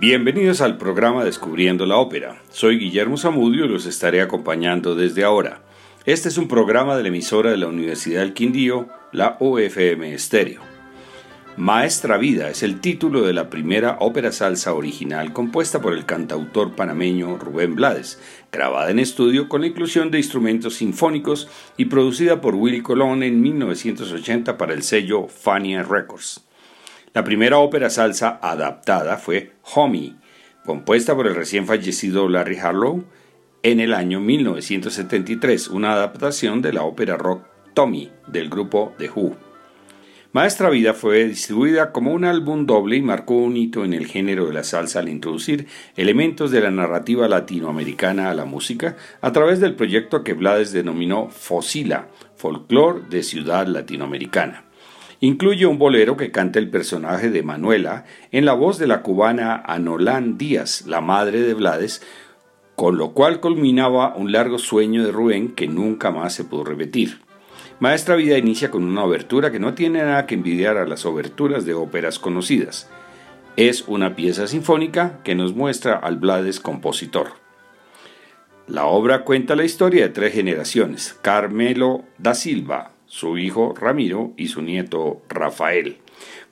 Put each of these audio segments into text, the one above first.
Bienvenidos al programa Descubriendo la Ópera. Soy Guillermo Zamudio y los estaré acompañando desde ahora. Este es un programa de la emisora de la Universidad del Quindío, la OFM Estéreo. Maestra Vida es el título de la primera ópera salsa original compuesta por el cantautor panameño Rubén Blades, grabada en estudio con la inclusión de instrumentos sinfónicos y producida por Willy Colón en 1980 para el sello Fania Records. La primera ópera salsa adaptada fue Homie, compuesta por el recién fallecido Larry Harlow en el año 1973, una adaptación de la ópera rock Tommy del grupo The Who. Maestra Vida fue distribuida como un álbum doble y marcó un hito en el género de la salsa al introducir elementos de la narrativa latinoamericana a la música a través del proyecto que Blades denominó Fosila, folclore de ciudad latinoamericana. Incluye un bolero que canta el personaje de Manuela en la voz de la cubana Anolán Díaz, la madre de Blades, con lo cual culminaba un largo sueño de Rubén que nunca más se pudo repetir. Maestra Vida inicia con una obertura que no tiene nada que envidiar a las oberturas de óperas conocidas. Es una pieza sinfónica que nos muestra al Blades compositor. La obra cuenta la historia de tres generaciones. Carmelo da Silva, su hijo Ramiro y su nieto Rafael.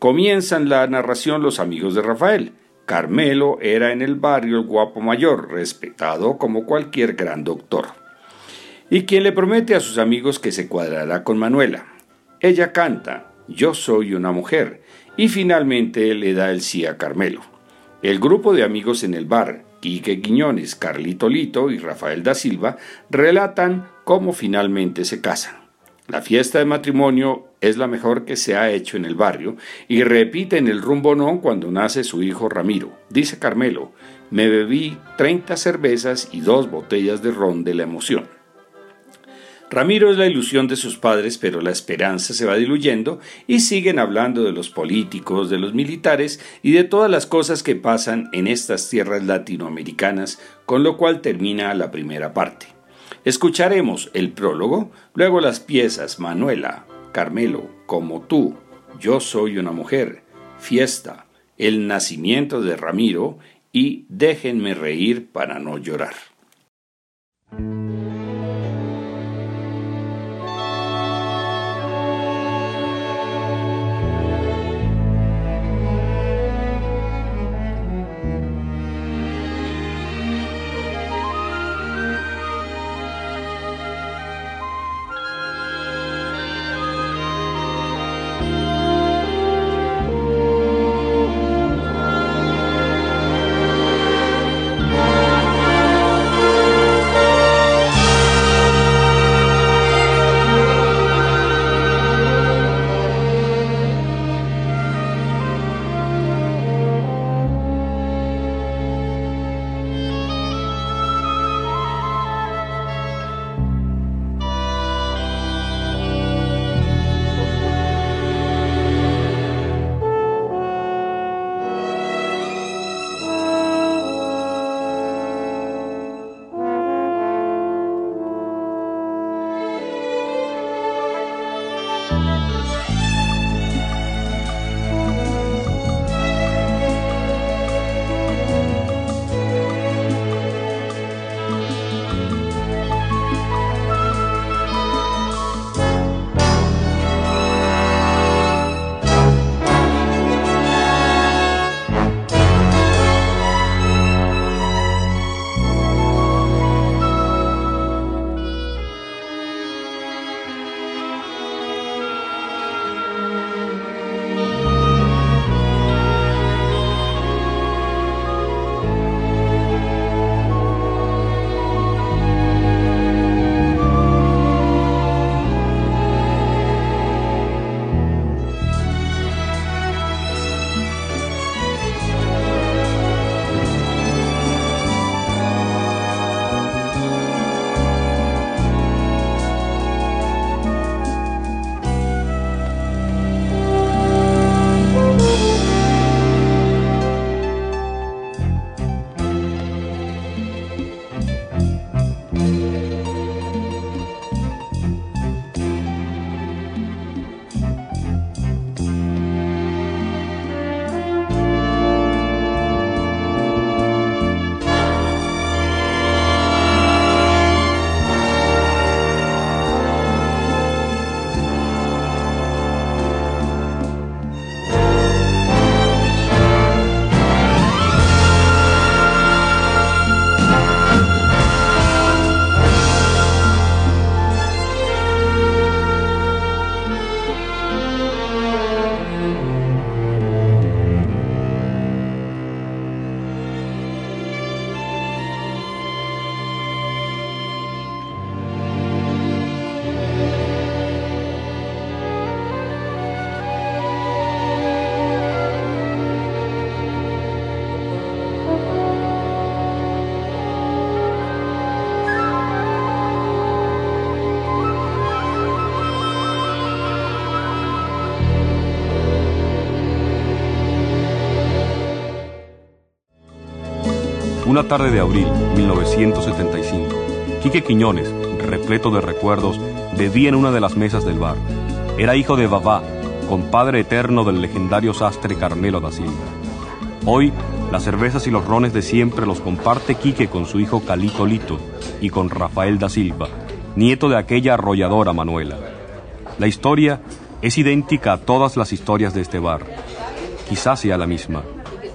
Comienzan la narración los amigos de Rafael. Carmelo era en el barrio el guapo mayor, respetado como cualquier gran doctor. Y quien le promete a sus amigos que se cuadrará con Manuela. Ella canta, Yo soy una mujer, y finalmente le da el sí a Carmelo. El grupo de amigos en el bar, Quique Quiñones, Carlito Lito y Rafael da Silva, relatan cómo finalmente se casan. La fiesta de matrimonio es la mejor que se ha hecho en el barrio y repite en el rumbonón cuando nace su hijo Ramiro. Dice Carmelo, me bebí 30 cervezas y dos botellas de ron de la emoción. Ramiro es la ilusión de sus padres, pero la esperanza se va diluyendo y siguen hablando de los políticos, de los militares y de todas las cosas que pasan en estas tierras latinoamericanas, con lo cual termina la primera parte. Escucharemos el prólogo, luego las piezas Manuela, Carmelo, Como tú, Yo soy una mujer, Fiesta, El nacimiento de Ramiro y Déjenme reír para no llorar. Una tarde de abril 1975, Quique Quiñones, repleto de recuerdos, bebía en una de las mesas del bar. Era hijo de Babá, compadre eterno del legendario sastre Carmelo da Silva. Hoy, las cervezas y los rones de siempre los comparte Quique con su hijo Calito Lito y con Rafael da Silva, nieto de aquella arrolladora Manuela. La historia es idéntica a todas las historias de este bar. Quizás sea la misma.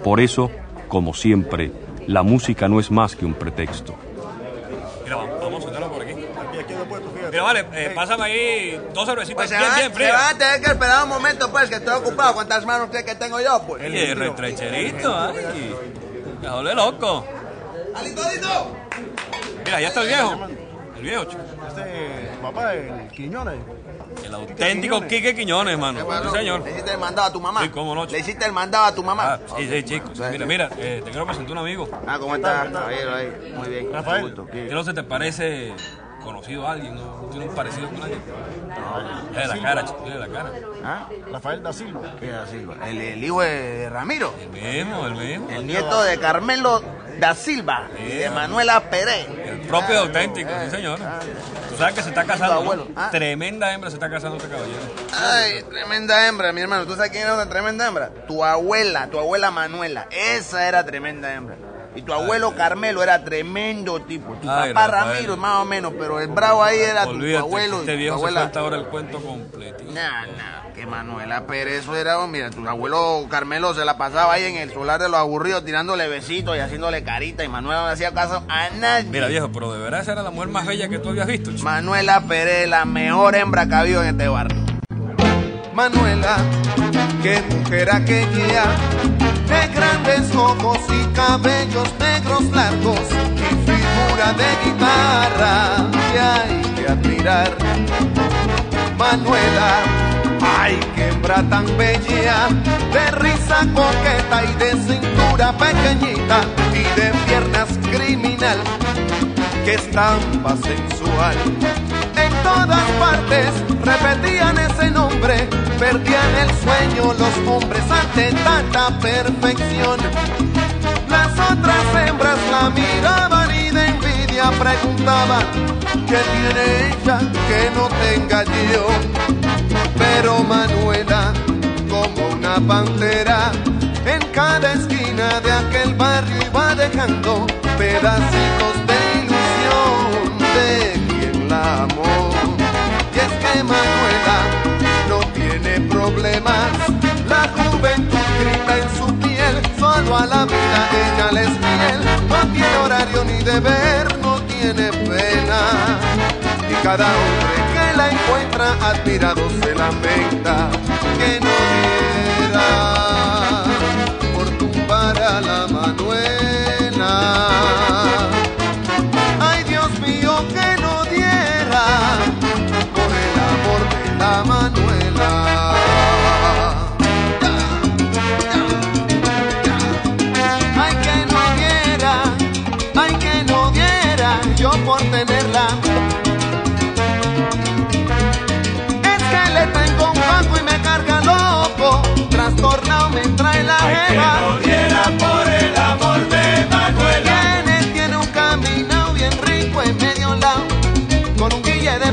Por eso, como siempre, la música no es más que un pretexto. Mira, vamos a sentarlo por aquí. Mira, vale, eh, pásame ahí dos cervecitas Pues se bien, va, bien se frías. va a tener que esperar un momento, pues, que estoy ocupado. ¿Cuántas manos cree que tengo yo, pues? El retrecherito, ay. Me jode loco. ¡Alito, alito! Mira, ya está el viejo. El viejo, chico. Este, papá, el Quiñones. El auténtico Quique Quiñones, mano. ¿Qué Sí, señor. ¿Le hiciste el mandado a tu mamá? Sí, cómo no, chico. ¿Le hiciste el mandado a tu mamá? Ah, sí, sí, chicos. Mira, mira, eh, te quiero presentar un amigo. Ah, ¿cómo estás, caballero? Ahí, muy bien. Rafael. ¿Qué? ¿Qué no se te parece conocido a alguien? ¿No tiene un parecido con alguien? Mira la cara, chico. Mira la cara. ¿Ah? Rafael da Silva. ¿Qué da Silva? El, el hijo de Ramiro. El mismo, el mismo. El nieto de Carmelo da Silva y de Manuela Pérez. Propio auténtico, sí, señor. Tú sabes que se está casando. ¿no? abuelo, ah. Tremenda hembra se está casando este caballero. Ay, tremenda hembra, mi hermano. ¿Tú sabes quién era una tremenda hembra? Tu abuela, tu abuela Manuela. Esa era tremenda hembra. Y tu abuelo Carmelo era tremendo tipo. Tu Ay, papá Rafael. Ramiro, más o menos, pero el bravo ahí era tu, tu abuelo. este tu viejo abuela. cuenta ahora el cuento completo. Nah, nah, que Manuela Pérez eso era, mira, tu abuelo Carmelo se la pasaba ahí en el solar de los aburridos tirándole besitos y haciéndole carita y Manuela no le hacía caso a nadie. Mira, viejo, pero de verdad esa era la mujer más bella que tú habías visto, chico. Manuela Pérez, la mejor hembra que ha habido en este barrio. Manuela, qué mujer aquella, de grandes ojos y cabellos negros largos y figura de guitarra que hay que admirar. Manuela, ay, qué hembra tan bella, de risa coqueta y de cintura pequeñita y de piernas criminal que estampa sensual. En todas partes repetían ese nombre, perdían el sueño los hombres ante tanta perfección. Las otras hembras la miraban y de envidia preguntaban, ¿qué tiene ella que no tenga yo? Pero Manuela, como una pantera, en cada esquina de aquel barrio iba dejando pedacitos de ilusión de quien la amó. Y es que Manuela no tiene problemas, la juventud la vida ella les miel, no tiene horario ni deber, no tiene pena. Y cada hombre que la encuentra admirado se lamenta que no diera por tumbar a la Manuela.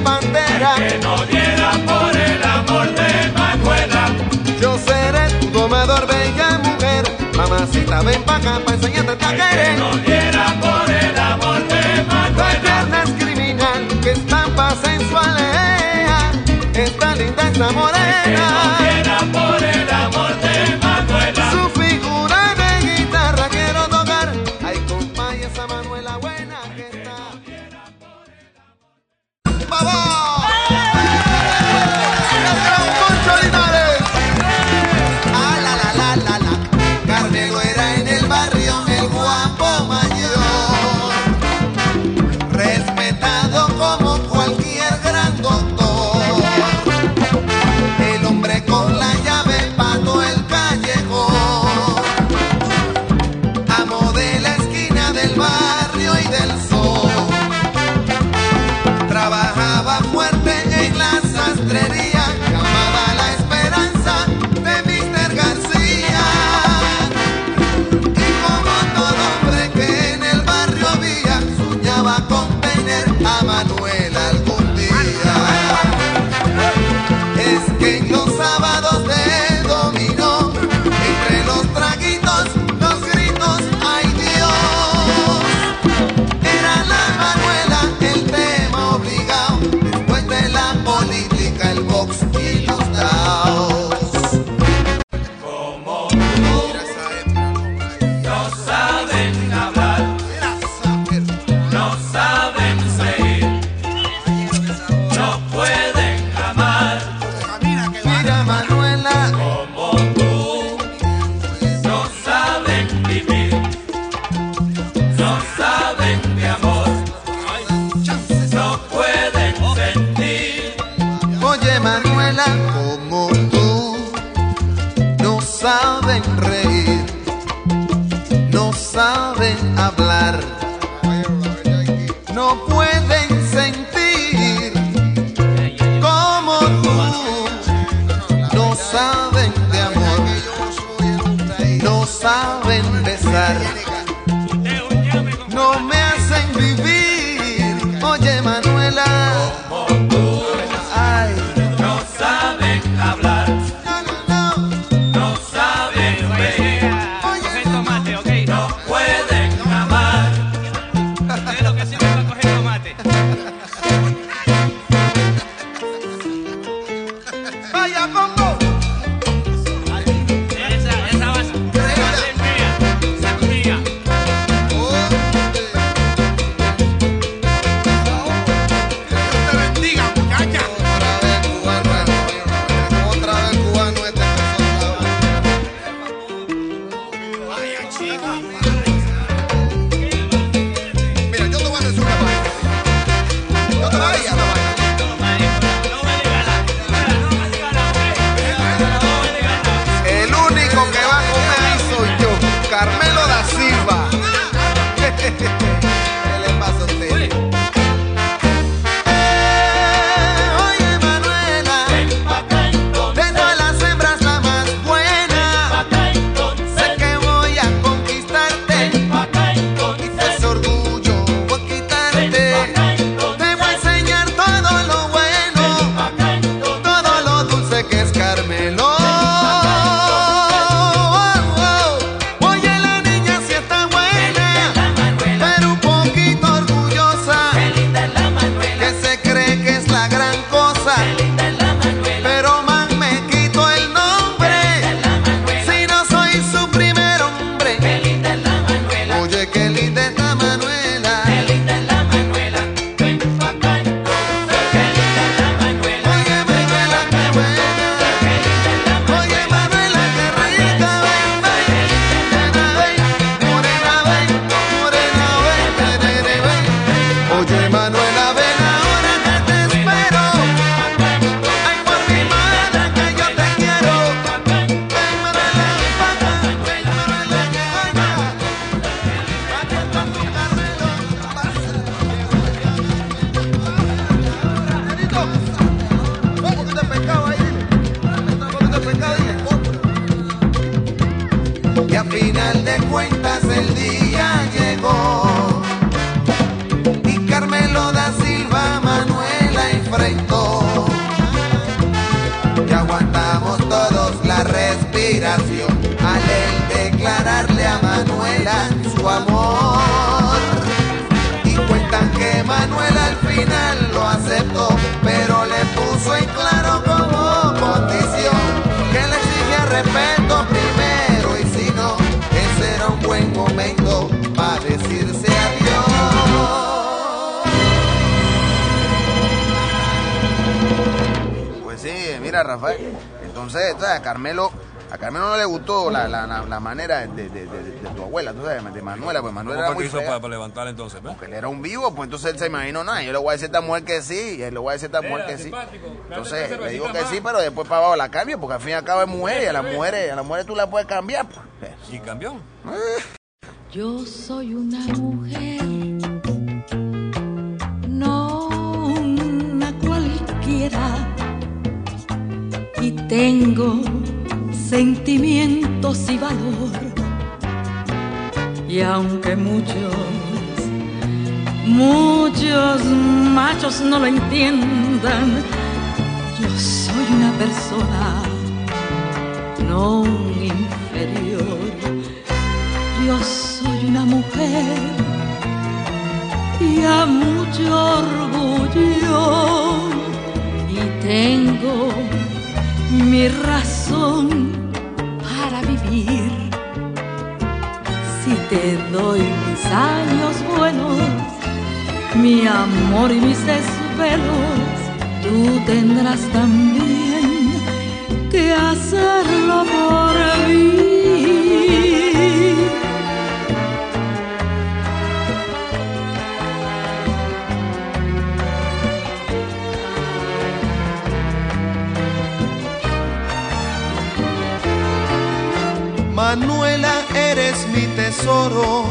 Pantera. Yo seré tu domador, bella mujer. Mamacita, ven pa' acá pa' enseñarte a querer. Las piernas criminal, que estampa sensual ella. Esta linda, esta morena. Aceptó, pero le puso en claro como condición que le exigía respeto primero y si no, ese era un buen momento para decirse adiós. Pues sí, mira Rafael, entonces entonces, Carmelo, a Carmelo no le gustó la, la, la, la manera de, de, de, de tu abuela, tú sabes, de Manuela, pues Manuela ¿Cómo era muy hizo para, para levantar entonces? ¿ves? Que él era un vivo, pues entonces él se imaginó, nada, yo le voy a decir a esta mujer que sí, y él le voy a decir a esta mujer que sí. Entonces le digo que sí, pero después para abajo la cambio, porque al fin y al cabo es mujer, y a las mujeres, a las mujeres tú la puedes cambiar. pues. ¿Y cambió? Yo soy una mujer, no una cualquiera, y tengo sentimientos y valor. Y aunque muchos, muchos machos no lo entiendan, yo soy una persona no inferior. Yo soy una mujer y a mucho orgullo y tengo mi razón para vivir. Si te doy mis años buenos, mi amor y mis desvelos, tú tendrás también que hacerlo por mí. Manuela, eres mi tesoro,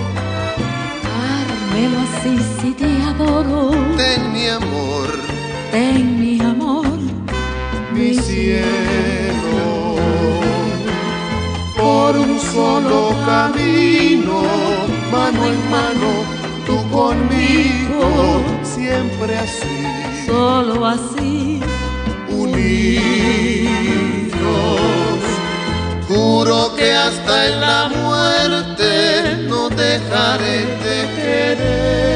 vuelo así si te adoro. Ten mi amor, Ten mi amor, mi cielo. Por un solo camino, mano en mano, tú conmigo, siempre así, solo así. unidos. Juro que hasta en la muerte no dejaré de querer.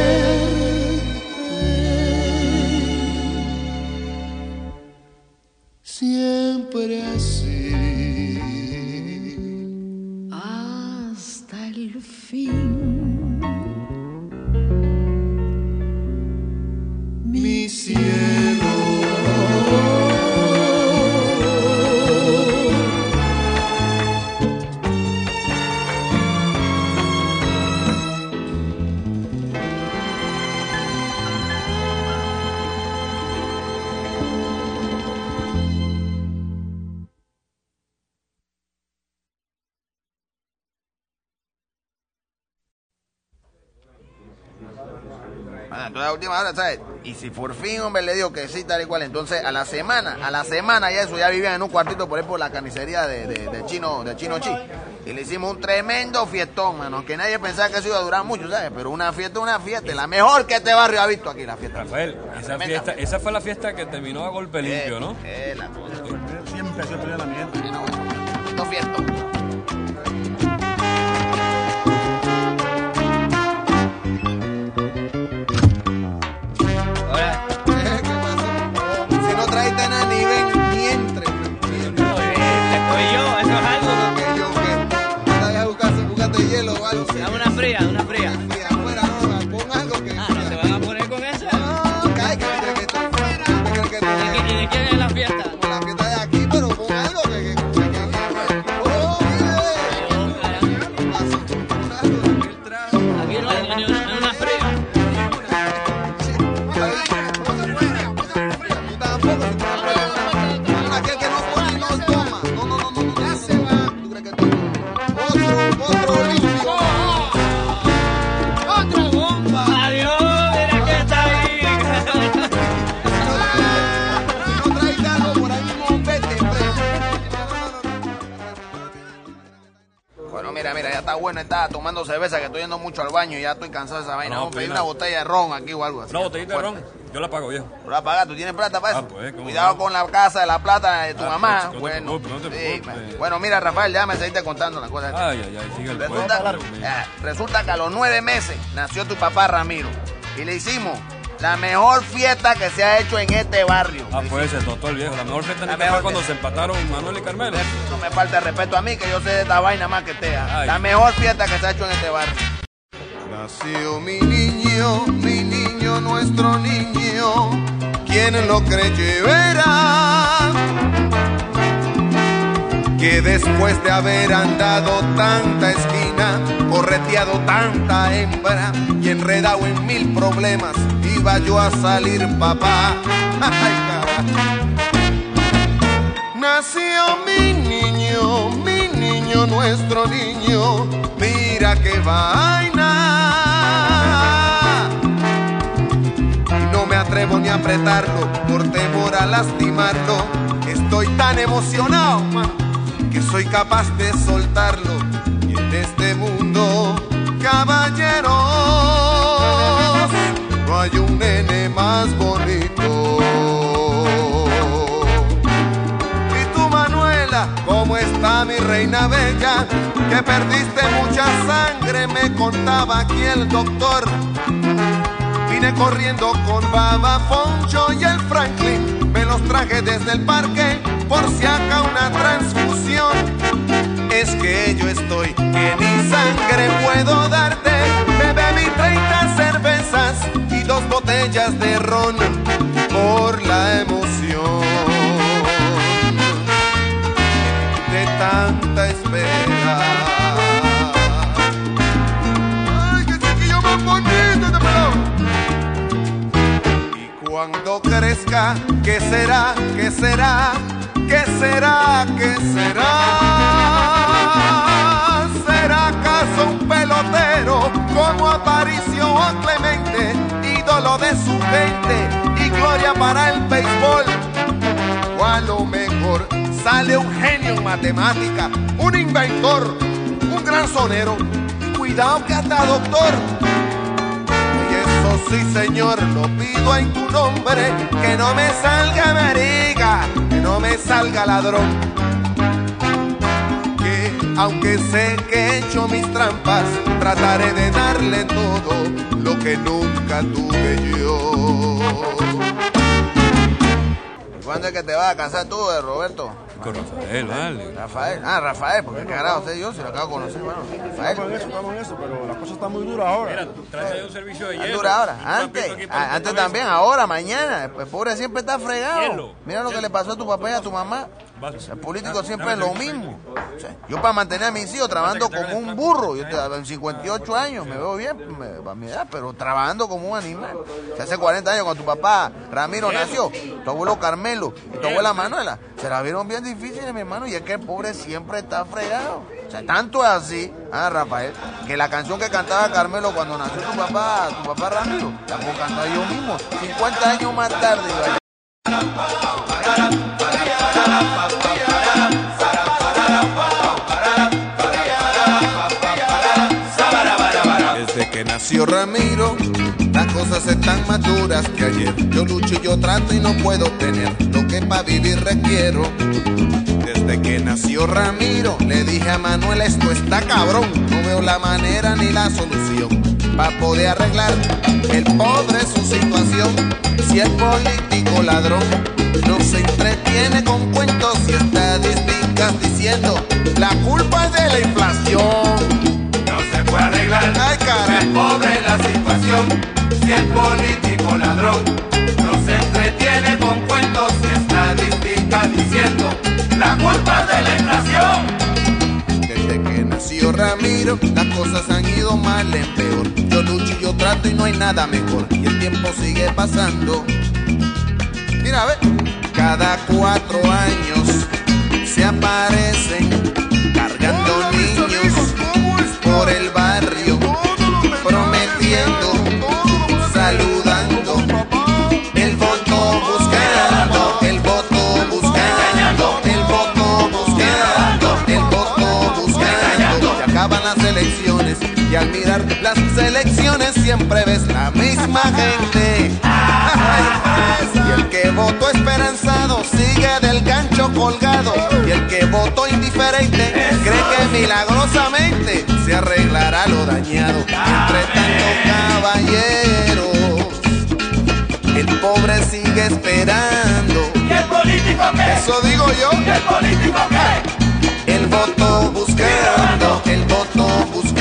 Bueno, entonces a última hora, ¿sabes? Y si por fin, hombre, le digo que sí, tal y cual, entonces a la semana, a la semana ya eso, ya vivían en un cuartito por ahí por la carnicería de, de, de Chino, de Chino Chi. Y le hicimos un tremendo fiestón, mano, que nadie pensaba que eso iba a durar mucho, ¿sabes? Pero una fiesta, una fiesta, la mejor que este barrio ha visto aquí, la fiesta. Rafael, esa, fiesta, esa fue la fiesta que terminó a golpe limpio, ¿no? Eh, la cosa. Siempre se pelea la mierda. Sí, no, Esto fiestón. Dame una fría, una fría. Pon algo que. Ah, ¿no se van a poner con eso? No, cae, que fuera. ¿Tú crees que ¿Y de estoy quién- y de quién es está bueno, está tomando cerveza, que estoy yendo mucho al baño y ya estoy cansado de esa vaina. no, Vamos a pedir pena. una botella de ron aquí o algo así. Una botellita de ron, yo la pago, viejo. ¿Tú la pagas? ¿Tú tienes plata para eso? Ah, pues, ¿cómo Cuidado no? con la casa de la plata de tu Ah, mamá. no te bueno, preocupes, no te sí, preocupes. bueno, mira, Rafael, ya me seguiste contando las cosas. Ay, ay, ay, sigue el Resulta, eh, resulta que a los nueve meses nació tu papá Ramiro y le hicimos la mejor fiesta que se ha hecho en este barrio. Ah, pues se tostó el viejo. La mejor fiesta La en el mejor fue cuando se empataron Manuel y Carmelo. No me falta el respeto a mí, que yo sé de esta vaina más que te Ay. La mejor fiesta que se ha hecho en este barrio. Nació mi niño, mi niño, nuestro niño, quien lo creyó verá que después de haber andado tanta esquina, correteado tanta hembra y enredado en mil problemas, iba yo a salir papá. Nació mi niño, mi niño, nuestro niño, mira qué vaina. Y no me atrevo ni a apretarlo por temor a lastimarlo. Estoy tan emocionado, que soy capaz de soltarlo. Y en este mundo, caballeros, no hay un nene más bonito. Y tú, Manuela, ¿cómo está mi reina bella? Que perdiste mucha sangre, me contaba aquí el doctor. Vine corriendo con Baba Foncho y el Franklin. Me los traje desde el parque por si acá una transfusión. Es que yo estoy que ni sangre puedo darte. Me bebí 30 cervezas y dos botellas de ron por la emoción de tanta espera. Este cuando crezca, ¿qué será? ¿Qué será? ¿Qué será? ¿Qué será? ¿Será acaso un pelotero como Aparicio o Clemente, ídolo de su gente y gloria para el béisbol? O a lo mejor sale un genio en matemática, un inventor, un gran sonero. Cuidado que hasta doctor. Sí, señor, lo pido en tu nombre, que no me salga marica, que no me salga ladrón. Que aunque sé que he hecho mis trampas, trataré de darle todo lo que nunca tuve yo. ¿Cuándo es que te vas a casar tú, eh, Roberto? Con Rafael, vale. Rafael. Ah, Rafael, porque qué carajo sé yo si lo acabo de conocer, bueno. Estamos en Rafael. eso, estamos en eso, pero la cosa está muy dura ahora. Trae un servicio de ¿Es hielo. dura ahora? Antes, para ah, antes también, ahora, mañana. El pobre siempre está fregado. Mira lo que le pasó a tu papá y a tu mamá. El político siempre es lo mismo. O sea, yo para mantener a mis hijos trabajando como un burro, yo en 58 años, me veo bien me- a mi edad, pero trabajando como un animal. O sea, hace 40 años cuando tu papá Ramiro nació, tu abuelo Carmelo y tu abuela Manuela, se la vieron bien mi hermano, y es que el pobre siempre está fregado. O sea, tanto es así, ah, Rafael, que la canción que cantaba Carmelo cuando nació tu papá, tu papá Ramiro, la puedo cantar yo mismo, 50 años más tarde. Desde que nació Ramiro, cosas están más duras que ayer. Yo lucho y yo trato y no puedo tener lo que para vivir requiero. Desde que nació Ramiro, le dije a Manuel, esto está cabrón. No veo la manera ni la solución para poder arreglar el pobre su situación. Si el político ladrón no se entretiene con cuentos y estadísticas diciendo la culpa es de la inflación. Puede arreglar. Ay, cara. Es pobre la situación. Si el político ladrón no se entretiene con cuentos y estadísticas diciendo la culpa de la inflación. Desde que nació Ramiro, las cosas han ido mal en peor. Yo lucho y yo trato y no hay nada mejor. Y el tiempo sigue pasando. Mira, a ver. Cada cuatro años se aparecen por el barrio, prometiendo, saludando. El voto buscando, el voto buscando, el voto buscando, el voto buscando. Se acaban las elecciones y al mirar las elecciones siempre ves la misma gente. Y el que votó esperanzado sigue del gancho colgado. Y el que votó indiferente cree que milagrosamente se arreglará lo dañado. Entre tanto, caballeros, el pobre sigue esperando. ¿Y el político qué? Eso digo yo. ¿Y el político qué? El voto buscando, el voto buscando,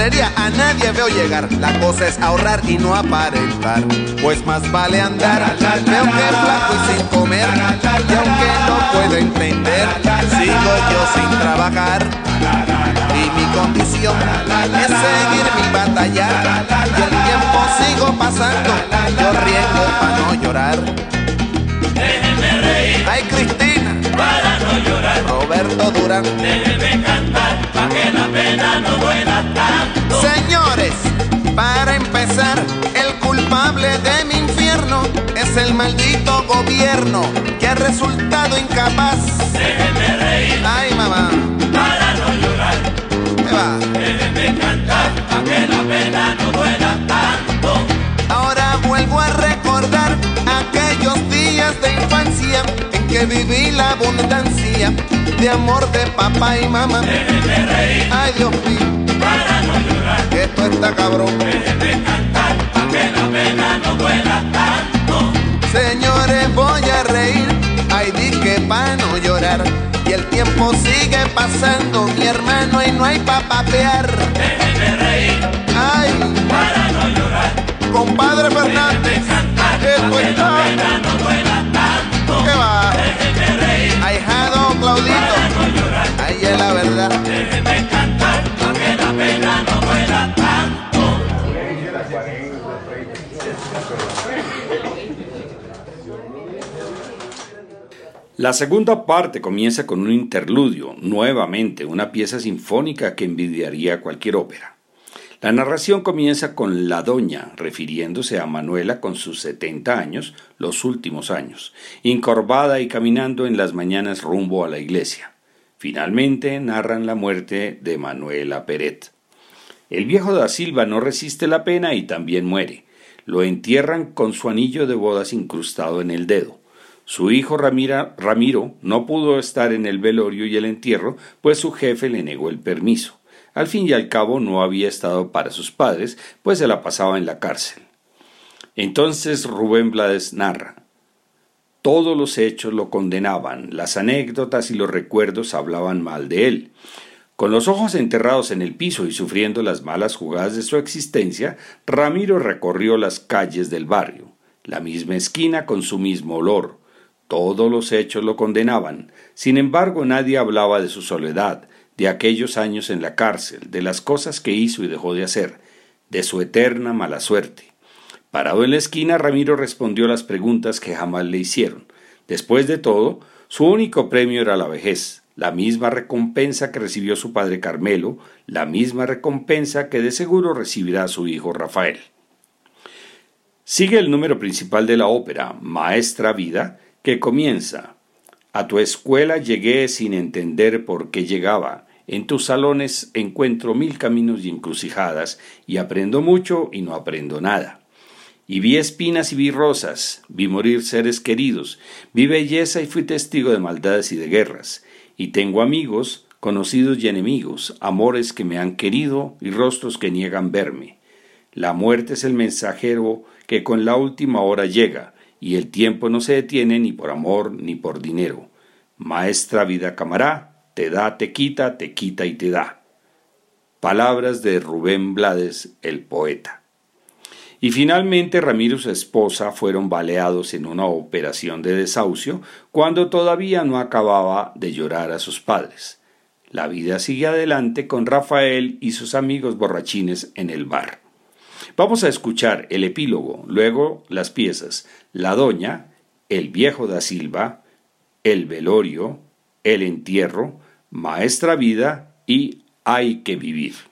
a nadie veo llegar. La cosa es ahorrar y no aparentar. Pues más vale andar. Veo que flaco y sin comer. Y aunque no puedo entender, sigo yo sin trabajar. Y mi condición es seguir mi batalla. Y el tiempo sigo pasando. Yo riego para no llorar. Déjenme reír Ay, Cristina, para no llorar. Roberto Durán. Déjenme cantar pa' que la pena no duela tanto. Señores, para empezar, el culpable de mi infierno es el maldito gobierno que ha resultado incapaz. Déjenme reír Ay, mamá, para no llorar. ¿qué va? Déjenme cantar para que la pena no duela tanto. Ahora vuelvo a recordar aquellos días de infancia que viví la abundancia de amor de papá y mamá. Déjenme reír Ay, Dios mío, para no llorar. esto está cabrón. Déjenme cantar para que la pena no duela tanto. Señores, voy a reír, ay, di que pa' no llorar. Y el tiempo sigue pasando, mi hermano, y no hay pa' papear. Déjenme reír Ay, para no llorar. compadre Fernández, esto está... Pena no duela Es la verdad. Cantar la pena no tanto. La segunda parte comienza con un interludio, nuevamente una pieza sinfónica que envidiaría cualquier ópera. La narración comienza con la doña, refiriéndose a Manuela con sus 70 años, los últimos años, encorvada y caminando en las mañanas rumbo a la iglesia. Finalmente narran la muerte de Manuela Peret. El viejo da Silva no resiste la pena y también muere. Lo entierran con su anillo de bodas incrustado en el dedo. Su hijo Ramiro no pudo estar en el velorio y el entierro, pues su jefe le negó el permiso. Al fin y al cabo no había estado para sus padres, pues se la pasaba en la cárcel. Entonces Rubén Blades narra. Todos los hechos lo condenaban, las anécdotas y los recuerdos hablaban mal de él. Con los ojos enterrados en el piso y sufriendo las malas jugadas de su existencia, Ramiro recorrió las calles del barrio, la misma esquina con su mismo olor. Todos los hechos lo condenaban. Sin embargo, nadie hablaba de su soledad, de aquellos años en la cárcel, de las cosas que hizo y dejó de hacer, de su eterna mala suerte. Parado en la esquina, Ramiro respondió las preguntas que jamás le hicieron. Después de todo, su único premio era la vejez, la misma recompensa que recibió su padre Carmelo, la misma recompensa que de seguro recibirá su hijo Rafael. Sigue el número principal de la ópera, Maestra Vida, que comienza. A tu escuela llegué sin entender por qué llegaba. En tus salones encuentro mil caminos y encrucijadas, y aprendo mucho y no aprendo nada. Y vi espinas y vi rosas, vi morir seres queridos, vi belleza y fui testigo de maldades y de guerras. Y tengo amigos, conocidos y enemigos, amores que me han querido y rostros que niegan verme. La muerte es el mensajero que con la última hora llega, y el tiempo no se detiene ni por amor ni por dinero. Maestra vida camará, te da, te quita, te quita y te da. Palabras de Rubén Blades, el poeta. Y finalmente Ramiro y su esposa fueron baleados en una operación de desahucio cuando todavía no acababa de llorar a sus padres. La vida sigue adelante con Rafael y sus amigos borrachines en el bar. Vamos a escuchar el epílogo, luego las piezas La Doña, El Viejo da Silva, El Velorio, El Entierro, Maestra Vida y Hay que Vivir.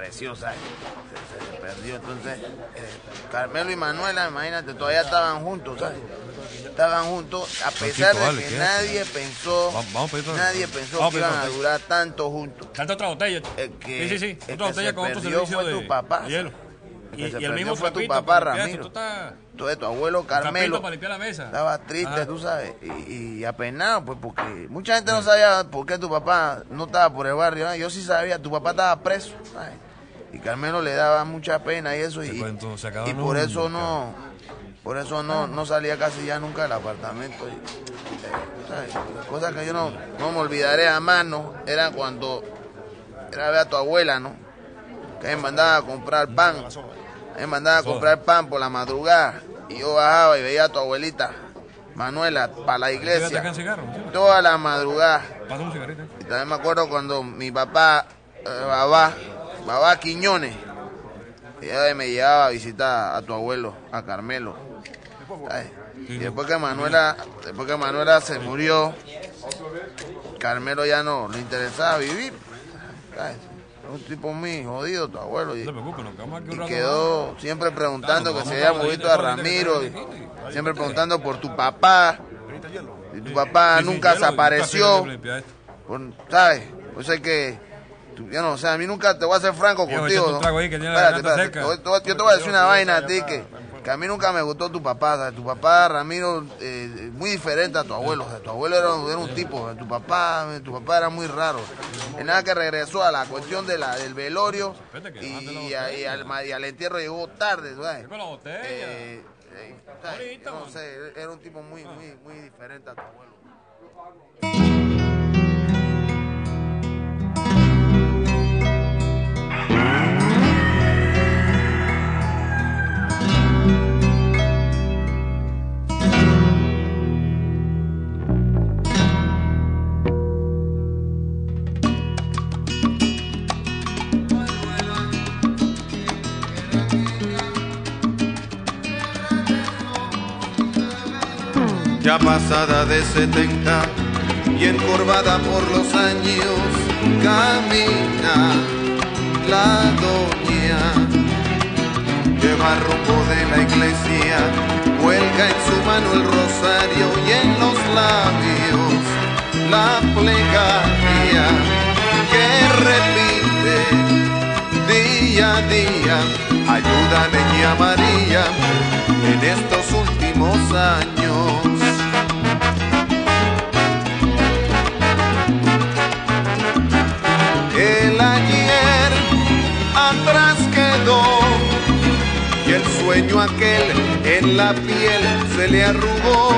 Desapareció, ¿sabes? Se, se- se perdió, entonces eh, Carmelo y Manuela, imagínate, todavía estaban juntos, ¿sabes? Estaban juntos, a pesar dale, de que nadie pensó, vamos pedir nadie pensó vamos que iban a durar tanto juntos. Canta otra botella. El que, sí, sí, sí. el Otra que botella se con otro servicio fue de, tu papá. de hielo. El Y, se y el mismo fue tu papá, Ramiro. Tú estás Entonces tu abuelo Carmelo para limpiar la mesa. estaba triste, Ajá. tú sabes, y, y apenado, pues porque mucha gente no sabía por qué tu papá no estaba por el barrio. ¿no? Yo sí sabía, tu papá estaba preso, ¿sabes? Y Carmelo le daba mucha pena y eso, y, por nunca. eso no, por eso no, no salía casi ya nunca del apartamento. Y, eh. Cosas que yo no, no me olvidaré a mano, era cuando era ver a tu abuela, ¿no? Que me mandaba a comprar pan. Me mandaba a comprar pan por la madrugada. Y yo bajaba y veía a tu abuelita, Manuela, para la iglesia. Toda la madrugada. Y también me acuerdo cuando mi papá, eh, Babá, Babá Quiñones, ella me llevaba a visitar a tu abuelo, a Carmelo. Ay, Y después que Manuela, después que Manuela se murió, Carmelo ya no le interesaba vivir. Ay, es un tipo muy jodido tu abuelo. Y, quedó siempre preguntando que se había movido a Ramiro. y siempre preguntando por tu papá. Y tu papá nunca se apareció. esto. Por- ¿Sabes? Pues es que, yo no sé, a mí nunca te voy a hacer franco contigo. échate un ¿no? trago ahí que tiene la Espérate, garganta espérate, seca. te voy- te voy- yo te voy a decir una vaina a ti que, que a mí nunca me gustó tu papá. Tu papá, Ramiro, eh, muy diferente a tu abuelo. o sea, tu abuelo era, un- era un tipo, o sea, tu papá, tu papá era muy raro. En nada que regresó a la cuestión de la, del velorio y, y a- y al, y al entierro llegó tarde. ¿sabes? Eh, eh, no sé, era un tipo muy, muy, muy diferente a tu abuelo. Ya pasada de 70 y encorvada por los años, camina la doña. Lleva rumbo de la iglesia, huelga en su mano el rosario y en los labios la plegaria que repite día a día. Ayúdame, niña María, en estos últimos años. El ayer atrás quedó y el sueño aquel en la piel se le arrugó.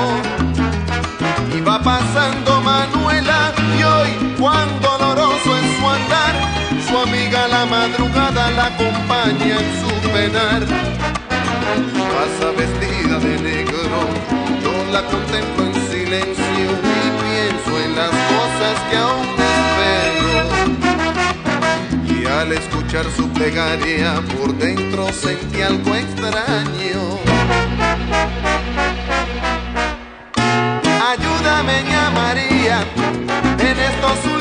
Y va pasando Manuela y hoy cuán doloroso es su andar, su amiga la madrugada la acompaña en su penar. Pasa vestida de negro, yo la contemplo en silencio y pienso en las cosas que aún espero. Y al escuchar su plegaria por dentro sentí algo extraño. Ayúdame, ña María, en estos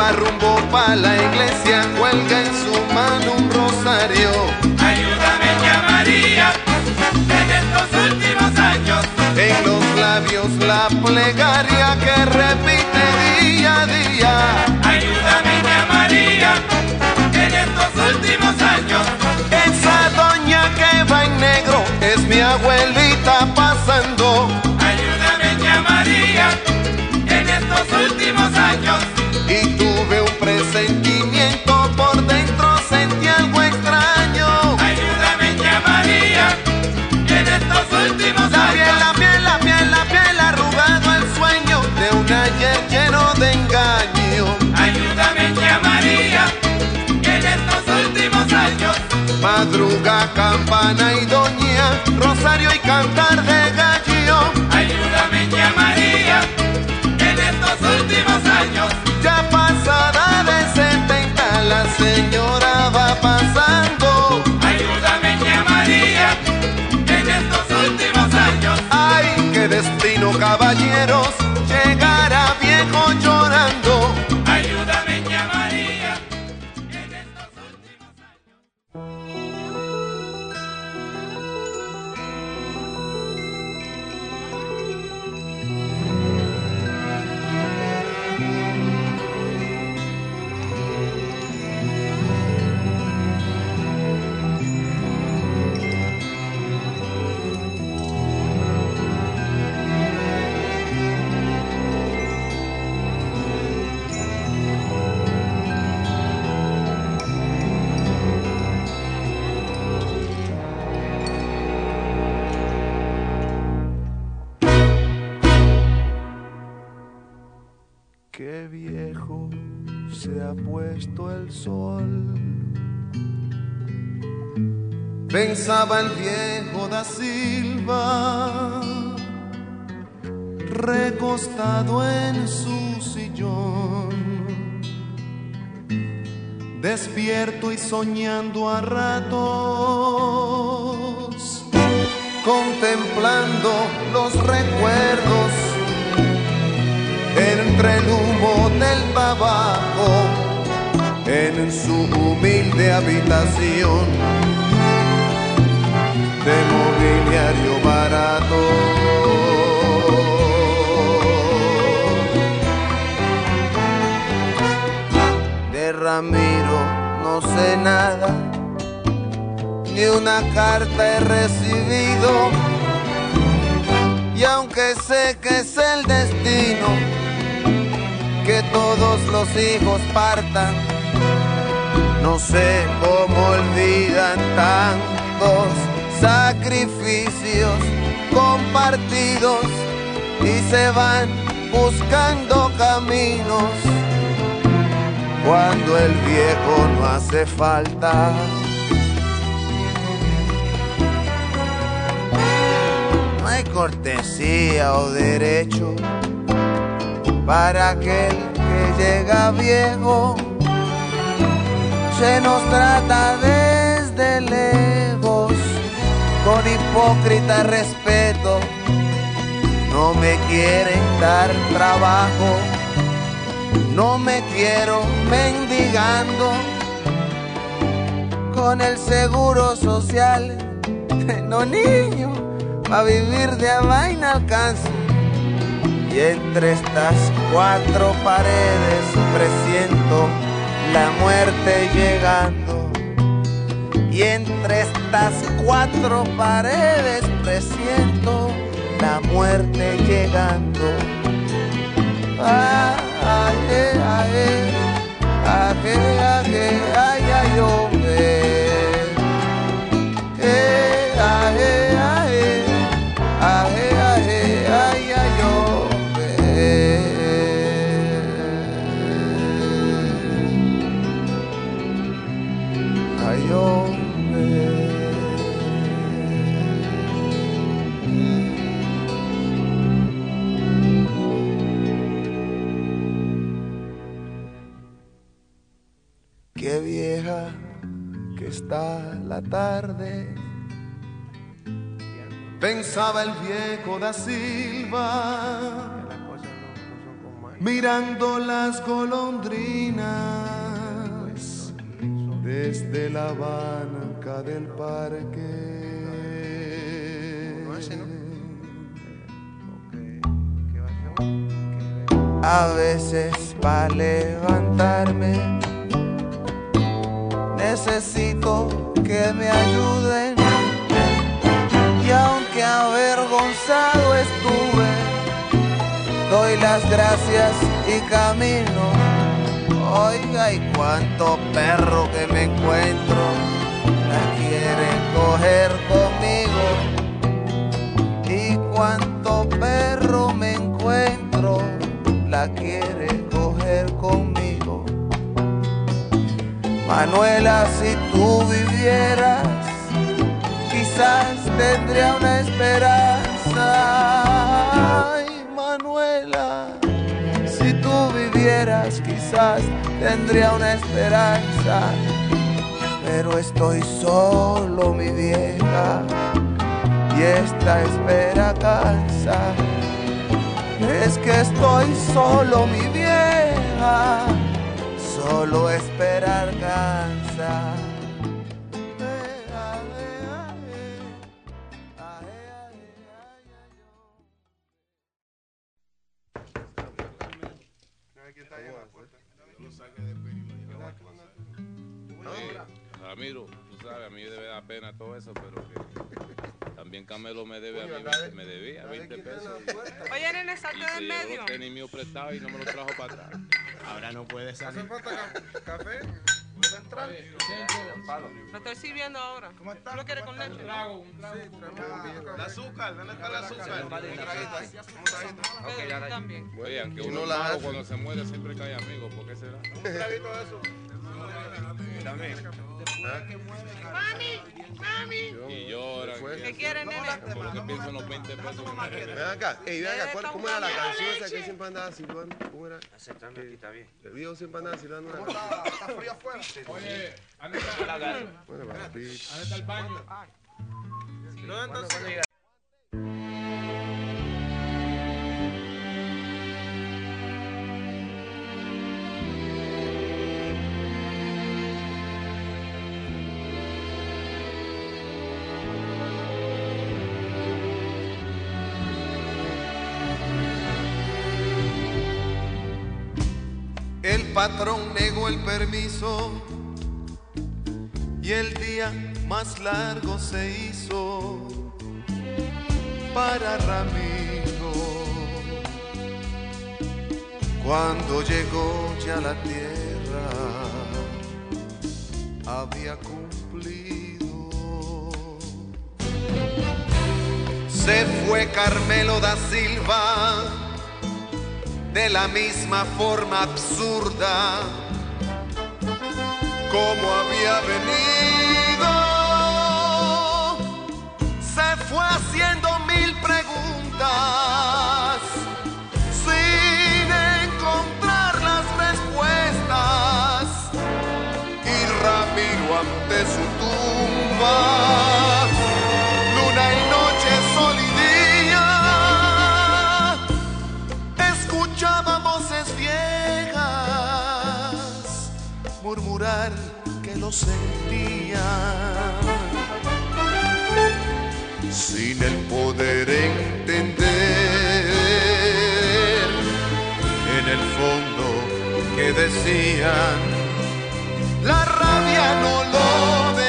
Lleva rumbo pa' la iglesia, cuelga en su mano un rosario. Ayúdame, ya María, en estos últimos años. En los labios la plegaria que repite día a día. Ayúdame, ya María, en estos últimos años. Esa doña que va en negro es mi abuelita pasando. Ayúdame, ya María, en estos últimos años. Y madruga campana y doña, rosario y cantar de gallo. Ayúdame ya María, en estos últimos años. Ya pasada de 70 la señora va pasando. Ayúdame ya María, en estos últimos años. Ay, qué destino caballeros. El sol. Pensaba el viejo da Silva, recostado en su sillón, despierto y soñando a ratos, contemplando los recuerdos entre el humo del tabaco en su humilde habitación de mobiliario barato. De Ramiro no sé nada, ni una carta he recibido. Y aunque sé que es el destino, que todos los hijos partan, no sé cómo olvidan tantos sacrificios compartidos y se van buscando caminos cuando el viejo no hace falta. No hay cortesía o derecho para aquel que llega viejo. Se nos trata desde lejos con hipócrita respeto. No me quieren dar trabajo, no me quiero mendigando con el seguro social. No niño, a vivir de a vaina alcanza. Y entre estas cuatro paredes presiento la muerte llegando. Y entre estas cuatro paredes presiento la muerte llegando. Pensaba el viejo da Silva, mirando las golondrinas desde la banca del parque. A veces para levantarme necesito que me ayuden. Aunque avergonzado estuve, doy las gracias y camino. Oiga, y cuánto perro que me encuentro, la quieren coger conmigo. Y cuánto perro me encuentro, la quiere coger conmigo. Manuela, si tú vivieras, quizás tendría una esperanza. Ay, Manuela, si tú vivieras, quizás tendría una esperanza. Pero estoy solo, mi vieja, y esta espera cansa. Es que estoy solo, mi vieja solo esperar cansa. Ramiro, tú sabes, a mí me debe dar pena todo eso, pero que también Camelo me debe a mí, me debía 20 pesos. Oye, nene, salte Y del medio. los tenis míos prestados y no me los trajo para atrás. Ahora no puede ¿Hace salir. falta ca- café? Lo estoy sirviendo ahora. ¿Cómo está? ¿Lo quieres con leche? El azúcar, ¿dónde está el azúcar? Un Pedro, tú también. Oye, aunque uno no la hace. cuando se muere siempre cae amigo, ¿por qué será? Un traguito de eso. Mami, mami. Y lloran. ¿Qué quiere, nene? Por lo que piensan los 20 pesos Ven acá, ey, ven acá, ¿cuál- ¿cómo era la canción esa que siempre andaba silbando? ¿Cómo era? Aceptame aquí, está bien. El viejo siempre andaba silbando una Está frío afuera. Oye, ¿dónde está Bueno, papi. ¿Dónde está el baño? ¿Dónde está patrón negó el permiso y el día más largo se hizo para Ramiro. Cuando llegó ya la tierra, había cumplido. Se fue Carmelo da Silva de la misma forma absurda como había venido. Se fue haciendo mil preguntas sin encontrar las respuestas y Ramiro ante su tumba. Que lo sentían sin el poder entender en el fondo que decían la rabia no lo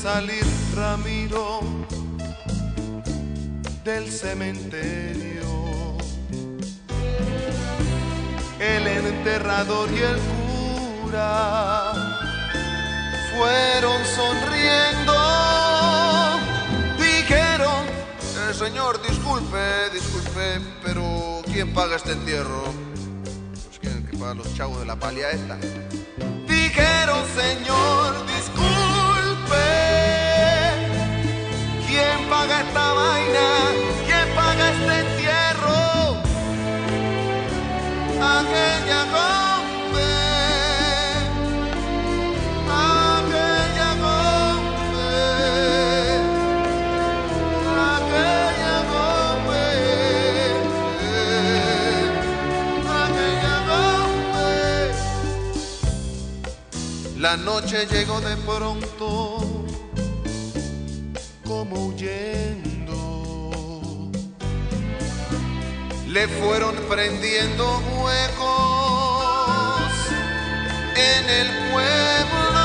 salir Ramiro del cementerio, el enterrador y el cura fueron sonriendo. Dijeron, "Eh, señor, disculpe, disculpe, pero ¿quién paga este entierro? Pues que paga los chavos de la palia esta. Dijeron, señor, disculpe. Paga esta vaina? ¿Quién paga este entierro? Aquella joven, aquella joven, aquella joven, aquella joven. La noche llegó de pronto, como huyendo. Le fueron prendiendo huecos en el pueblo.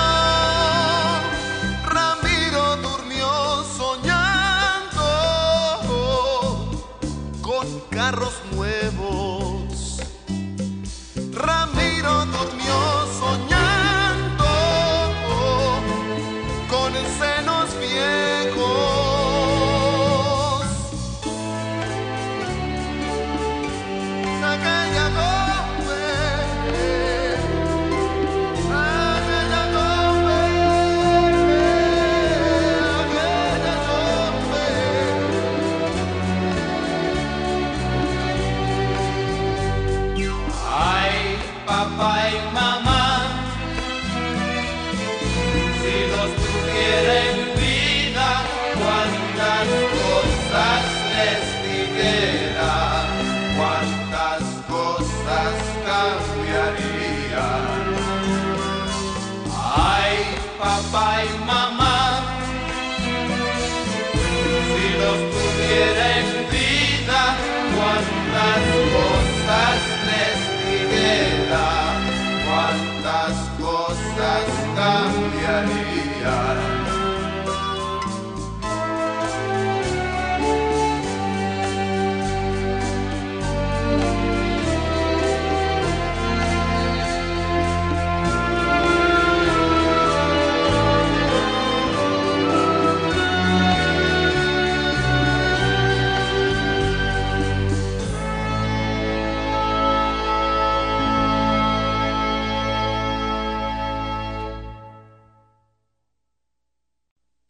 Ramiro durmió soñando con carros nuevos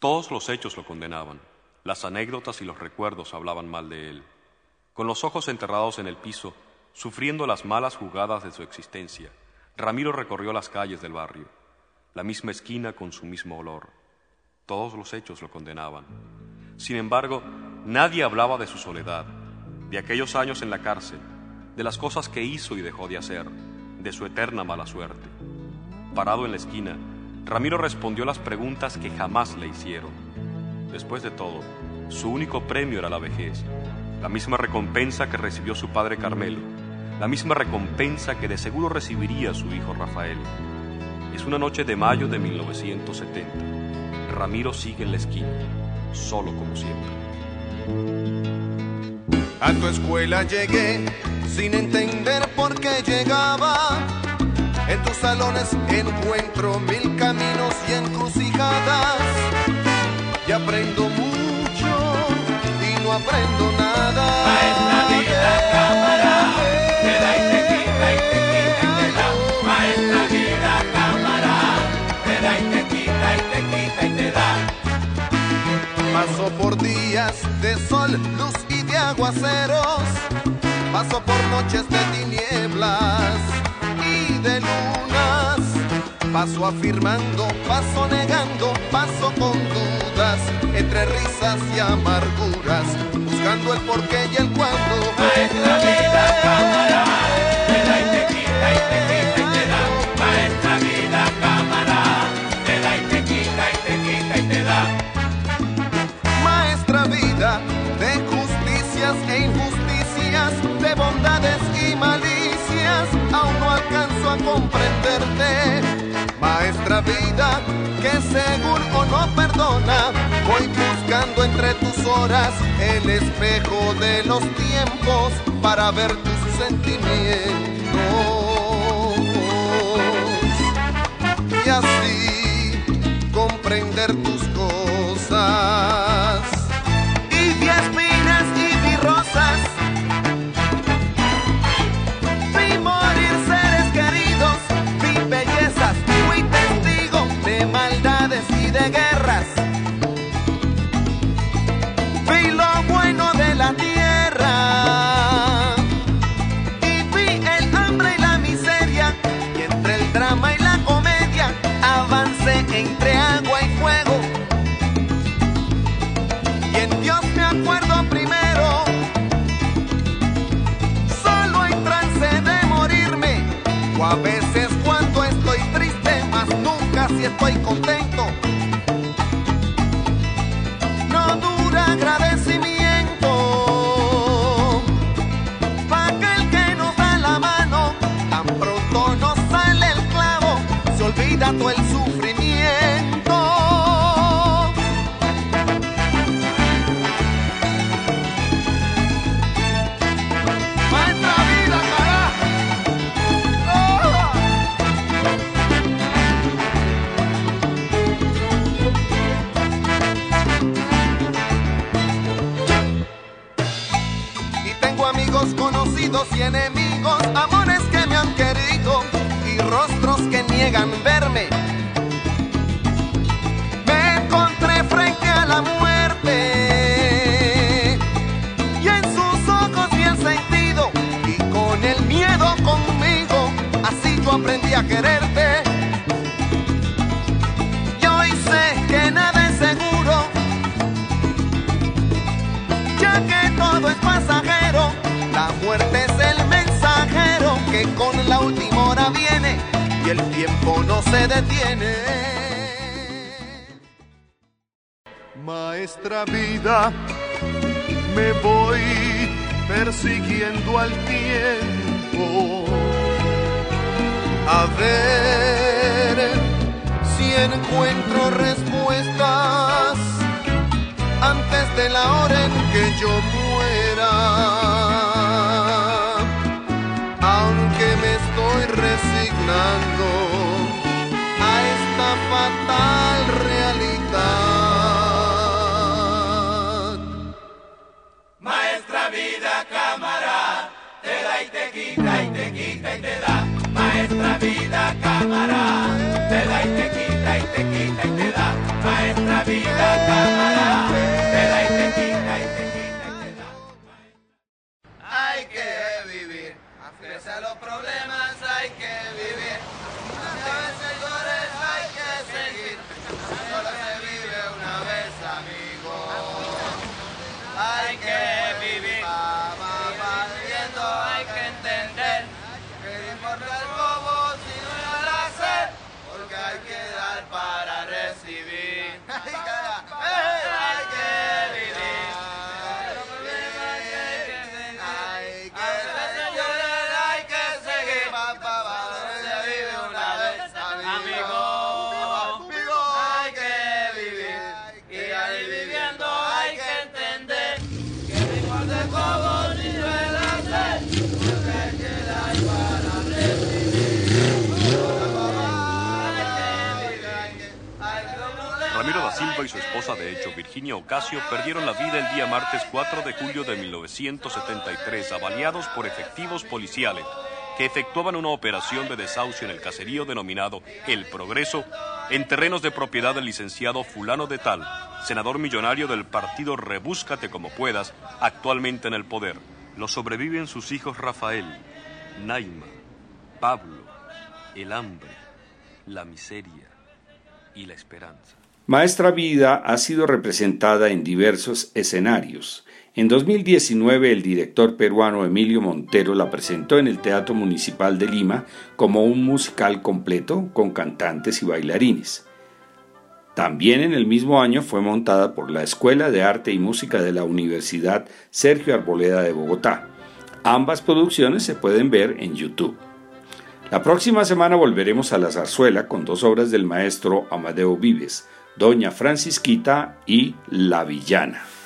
Todos los hechos lo condenaban. Las anécdotas y los recuerdos hablaban mal de él. Con los ojos enterrados en el piso, sufriendo las malas jugadas de su existencia, Ramiro recorrió las calles del barrio, la misma esquina con su mismo olor. Todos los hechos lo condenaban. Sin embargo, nadie hablaba de su soledad, de aquellos años en la cárcel, de las cosas que hizo y dejó de hacer, de su eterna mala suerte. Parado en la esquina, Ramiro respondió las preguntas que jamás le hicieron. Después de todo, su único premio era la vejez, la misma recompensa que recibió su padre Carmelo, la misma recompensa que de seguro recibiría su hijo Rafael. Es una noche de mayo de 1970. Ramiro sigue en la esquina, solo como siempre. A tu escuela llegué sin entender por qué llegaba. En tus salones encuentro mil caminos y encrucijadas. Y aprendo mucho y no aprendo nada. Maestra vida, cámara, te da y te quita y te quita y te da. Maestra vida, cámara, te da y te quita y te quita y te da. Paso por días de sol, luz y de aguaceros. Paso por noches de tinieblas lunas. Paso afirmando, paso negando, paso con dudas, entre risas y amarguras, buscando el porqué y el cuándo. Vida, voy buscando entre tus horas el espejo de los tiempos para ver tus sentimientos. Y así comprender estoy contento. Conocidos y enemigos, amores que me han querido y rostros que niegan verme. Me encontré frente a la muerte y en sus ojos vi el sentido y con el miedo conmigo, así yo aprendí a quererte. Con la última hora viene y el tiempo no se detiene. Maestra vida, me voy persiguiendo al tiempo. A ver si encuentro respuestas antes de la hora en que yo muera. A esta fatal realidad. Maestra vida, cámara, te da y te quita y te quita y te da. Maestra vida, cámara, te da y te quita y te quita y te da. Maestra vida, cámara, de hecho, Virginia Ocasio, perdieron la vida el día martes 4 de julio de 1973, avaliados por efectivos policiales que efectuaban una operación de desahucio en el caserío denominado El Progreso, en terrenos de propiedad del licenciado Fulano de Tal, senador millonario del partido Rebúscate como puedas, actualmente en el poder. Lo sobreviven sus hijos Rafael, Naima, Pablo, el hambre, la miseria y la esperanza. Maestra Vida ha sido representada en diversos escenarios. En 2019 el director peruano Emilio Montero la presentó en el Teatro Municipal de Lima como un musical completo con cantantes y bailarines. También en el mismo año fue montada por la Escuela de Arte y Música de la Universidad Sergio Arboleda de Bogotá. Ambas producciones se pueden ver en YouTube. La próxima semana volveremos a la zarzuela con dos obras del maestro Amadeo Vives, Doña Francisquita y La Villana.